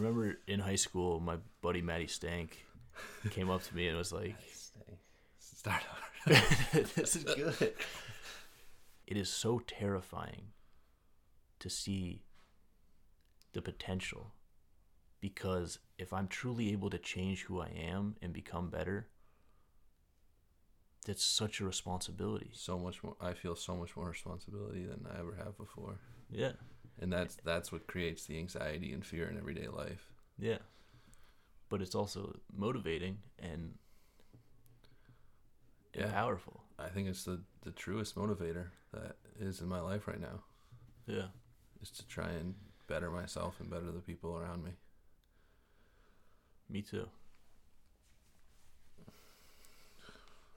remember in high school, my buddy Matty Stank came up to me and was like, Start "This is good." It is so terrifying to see the potential because if I'm truly able to change who I am and become better, that's such a responsibility. so much more. I feel so much more responsibility than I ever have before, Yeah. And that's that's what creates the anxiety and fear in everyday life. Yeah. But it's also motivating and, and Yeah. powerful. I think it's the the truest motivator that is in my life right now Yeah. is to try and better myself and better the people around me. Me too.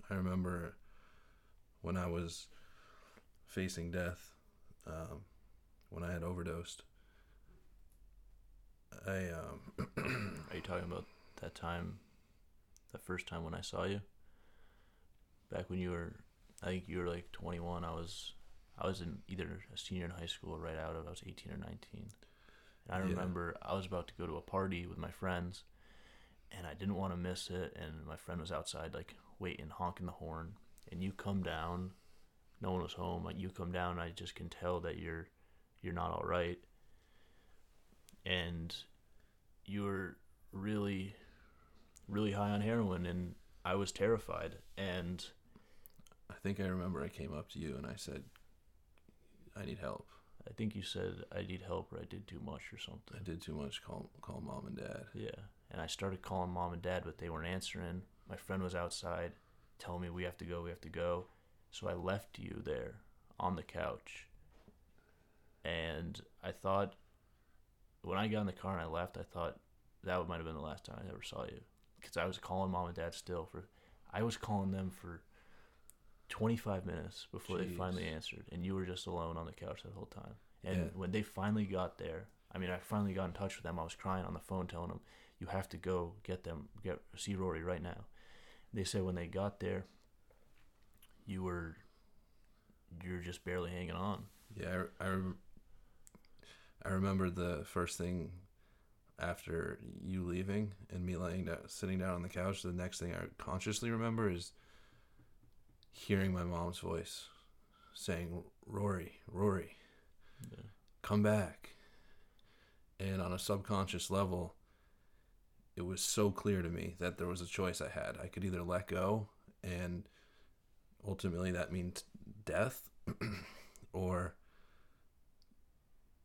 I remember when I was facing death, um, when I had overdosed. I um, Are you talking about that time, the first time when I saw you? Back when you were, I think you were like 21. I was, I was in either a senior in high school or right out of. I was 18 or 19. And I Yeah. remember I was about to go to a party with my friends, and I didn't want to miss it. And my friend was outside, like waiting, honking the horn. And you come down, no one was home. Like you come down, I just can tell that you're, you're not all right. And you were really really high on heroin and I was terrified and I think I remember I came up to you and I said, "I need help. I think you said I need help or I did too much or something. I did too much. Call call mom and dad." Yeah. And I started calling mom and dad but they weren't answering. My friend was outside telling me we have to go, we have to go. So I left you there on the couch. And I thought when I got in the car and I left, I thought that might have been the last time I ever saw you. Because I was calling mom and dad still for, I was calling them for 25 minutes before they finally answered. And you were just alone on the couch that whole time. And Yeah. when they finally got there, I mean, I finally got in touch with them. I was crying on the phone telling them, you have to go get them, get see Rory right now. They said when they got there, you were, you're just barely hanging on. Yeah, I, I, I remember the first thing after you leaving and me laying down, sitting down on the couch. The next thing I consciously remember is hearing my mom's voice saying, "Rory, Rory, Yeah. come back." And on a subconscious level, it was so clear to me that there was a choice I had. I could either let go, and ultimately that means death, or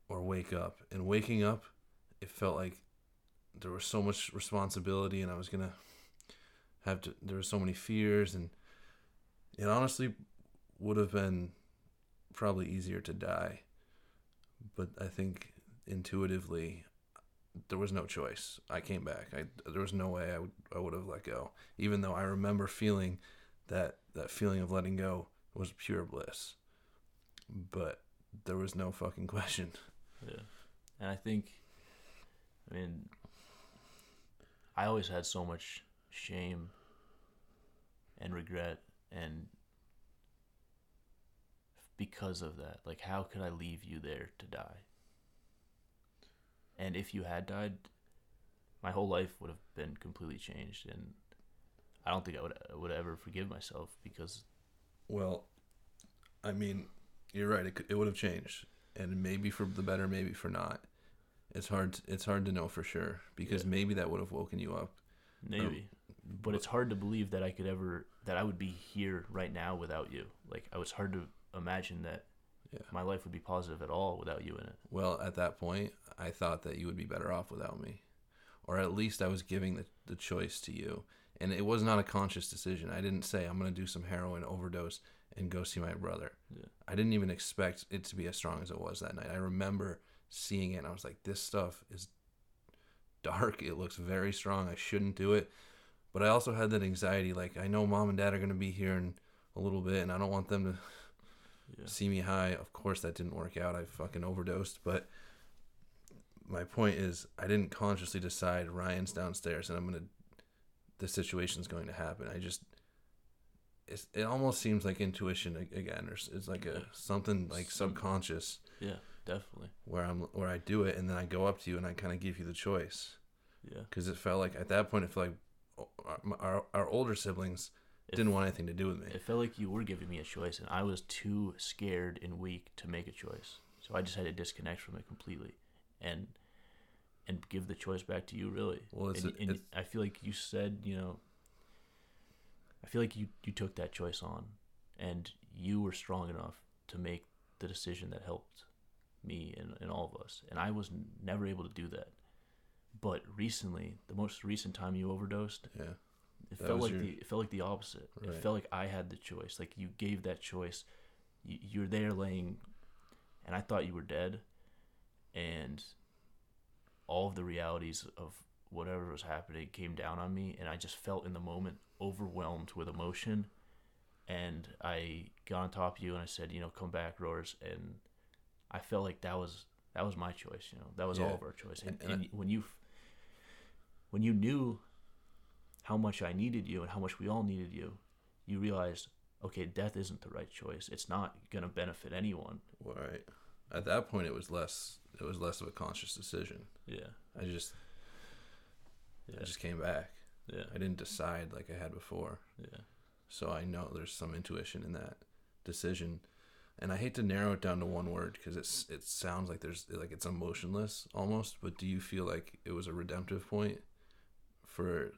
or wake up. And waking up, it felt like there was so much responsibility, and I was gonna have to. There were so many fears, and it honestly would have been probably easier to die. But I think intuitively, there was no choice. I came back. I there was no way I would I would have let go, even though I remember feeling that that feeling of letting go was pure bliss. But there was no fucking question. Yeah. And I think, I mean, I always had so much shame and regret and because of that. Like, how could I leave you there to die? And if you had died, my whole life would have been completely changed. And I don't think I would, would ever forgive myself because, Well, I mean, you're right. It could, it would have changed, and maybe for the better, maybe for not. It's hard. It's hard to know for sure because Yeah. maybe that would have woken you up. maybe. but it's hard to believe that I could ever that I would be here right now without you. Like I was hard to imagine that Yeah. my life would be positive at all without you in it. Well, at that point, I thought that you would be better off without me. Or at least I was giving the, the choice to you. And it was not a conscious decision. I didn't say, I'm going to do some heroin overdose and go see my brother. Yeah. I didn't even expect it to be as strong as it was that night. I remember seeing it and I was like, this stuff is dark. It looks very strong. I shouldn't do it. But I also had that anxiety like, I know mom and dad are going to be here in a little bit and I don't want them to Yeah. see me high. Of course, that didn't work out. I fucking overdosed. But my point is, I didn't consciously decide Ryan's downstairs and I'm gonna. This situation's going to happen. I just. It's, it almost seems like intuition again, or it's like a something like subconscious. Yeah. definitely. where I'm where I do it and then I go up to you and I kind of give you the choice Yeah. because it felt like at that point it felt like our, our, our older siblings It didn't want anything to do with me. It felt like you were giving me a choice, and I was too scared and weak to make a choice. So I just had to disconnect from it completely, and and give the choice back to you. Really, Well, it's and, and it's- I feel like you said, you know, I feel like you you took that choice on, and you were strong enough to make the decision that helped me and, and all of us. And I was never able to do that. But recently, the most recent time you overdosed, yeah, it That felt like your- the it felt like the opposite. Right. It felt like I had the choice. Like you gave that choice. You, you're there laying, and I thought you were dead, and all of the realities of whatever was happening came down on me, and I just felt in the moment overwhelmed with emotion. And I got on top of you and I said, you know, come back, Roars, and I felt like that was that was my choice. You know, that was all of our choice. And, And- and and when you when you knew how much I needed you and how much we all needed you, you realized, okay, death isn't the right choice. It's not gonna benefit anyone. right. At that point, it was less. It was less of a conscious decision. Yeah, I just, yeah, I just came back. yeah, I didn't decide like I had before. yeah, So I know there's some intuition in that decision, and I hate to narrow it down to one word because it's it sounds like there's like it's emotionless almost. But do you feel like it was a redemptive point for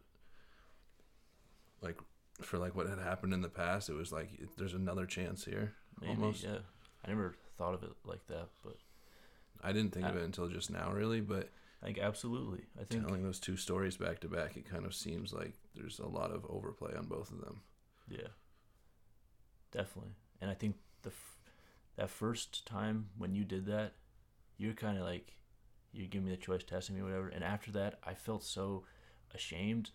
like for like what had happened in the past? It was like there's another chance here. maybe. Almost. Yeah, I never thought of it like that, but I didn't think of Uh, it until just now, really. But I think absolutely. I think telling those two stories back to back, it kind of seems like there's a lot of overplay on both of them. Yeah. Definitely. And I think the that first time when you did that, you're kind of like you give me the choice, testing me, whatever. And after that, I felt so ashamed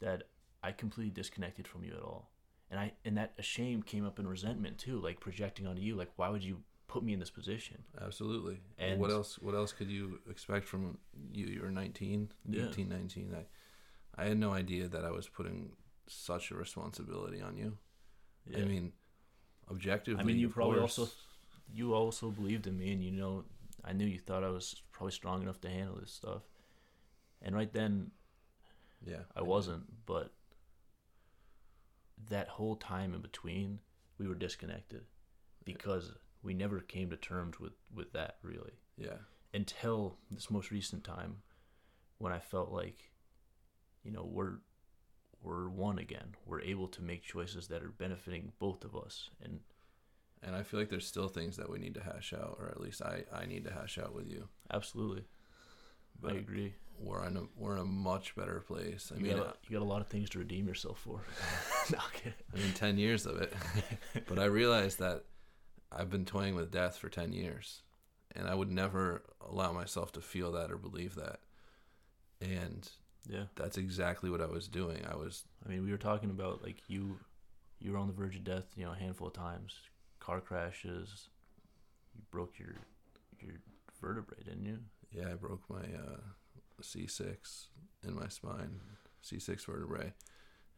that I completely disconnected from you at all. And I and that shame came up in resentment too, like projecting onto you, like why would you put me in this position? Absolutely. And what else? What else could you expect from you? You were 19, Yeah. 18, 19. I, I had no idea that I was putting such a responsibility on you. Yeah. I mean, objectively. I mean, you probably course- also you also believed in me, and you know, I knew you thought I was probably strong enough to handle this stuff. And right then, Yeah, I wasn't, but that whole time in between, we were disconnected because we never came to terms with with that really Yeah, until this most recent time when I felt like, you know, we're we're one again. We're able to make choices that are benefiting both of us, and and I feel like there's still things that we need to hash out, or at least I, I need to hash out with you. absolutely, But I agree. we're in a we're in a much better place. I you, mean, got a, you got a lot of things to redeem yourself for. no. I mean, ten years of it, but I realized that I've been toying with death for ten years, and I would never allow myself to feel that or believe that. And Yeah. that's exactly what I was doing. I was I mean, we were talking about like you, you were on the verge of death, you know, a handful of times, car crashes. You broke your your vertebrae, didn't you? yeah, I broke my uh, C6 in my spine, C6 vertebrae,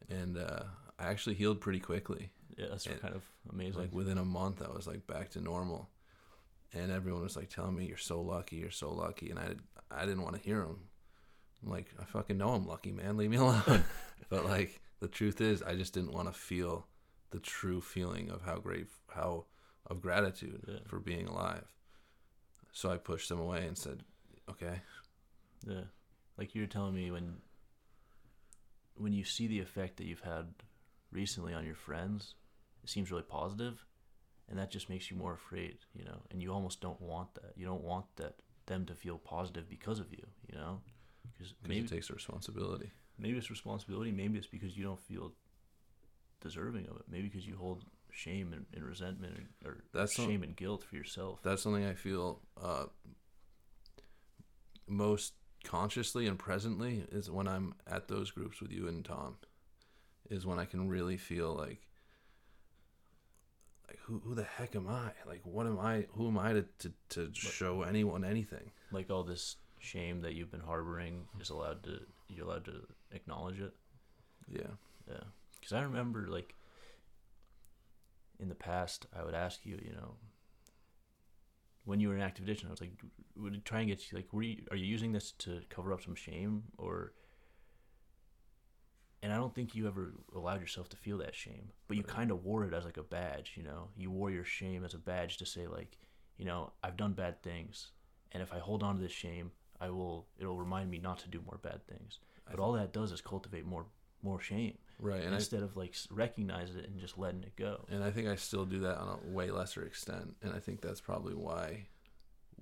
and uh, I actually healed pretty quickly. Yeah, that's And, kind of amazing. Like within a month, I was like back to normal, and everyone was like telling me, "You're so lucky, you're so lucky," and I I didn't want to hear them. I'm like, I fucking know I'm lucky, man. Leave me alone. but like the truth is, I just didn't want to feel the true feeling of how great, how of gratitude Yeah. for being alive. So I pushed them away and said, "Okay, yeah, like you were telling me when when you see the effect that you've had recently on your friends, it seems really positive, and that just makes you more afraid, you know. And you almost don't want that. You don't want that them to feel positive because of you, you know, because it takes responsibility." maybe it's responsibility maybe it's because you don't feel deserving of it maybe because you hold shame and, and resentment or, or That's shame and guilt for yourself That's something I feel uh, most consciously and presently is when I'm at those groups with you and Tom. Is when I can really feel like who who the heck am I? Like what am I? Who am I to to, to show anyone anything? like all this shame that you've been harboring is allowed to you're allowed to acknowledge it Yeah, yeah because i remember like in the past i would ask you you know when you were in active addiction, I was like, would it try and get you like, were you, are you using this to cover up some shame or? And I don't think you ever allowed yourself to feel that shame, but you Right. kind of wore it as like a badge, you know. You wore your shame as a badge to say like, you know, I've done bad things, and if I hold on to this shame, I will. It'll remind me not to do more bad things. I But all that does is cultivate more more shame right, and I instead of like recognizing it and just letting it go. and I think I still do that on a way lesser extent, and I think that's probably why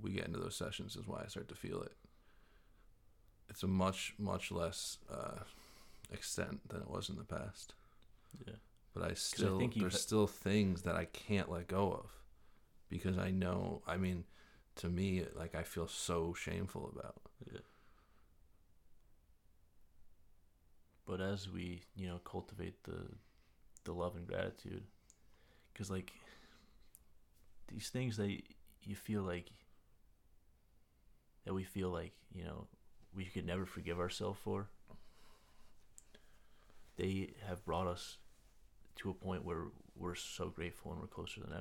we get into those sessions is why I start to feel it. It's a much much less uh, extent than it was in the past, Yeah. but I still think there's had- still things that I can't let go of because I know. I mean, to me, like I feel so shameful about. Yeah. But as we, you know, cultivate the the love and gratitude, because like these things that you feel like that we feel like you know we could never forgive ourselves for, they have brought us to a point where we're so grateful and we're closer than ever.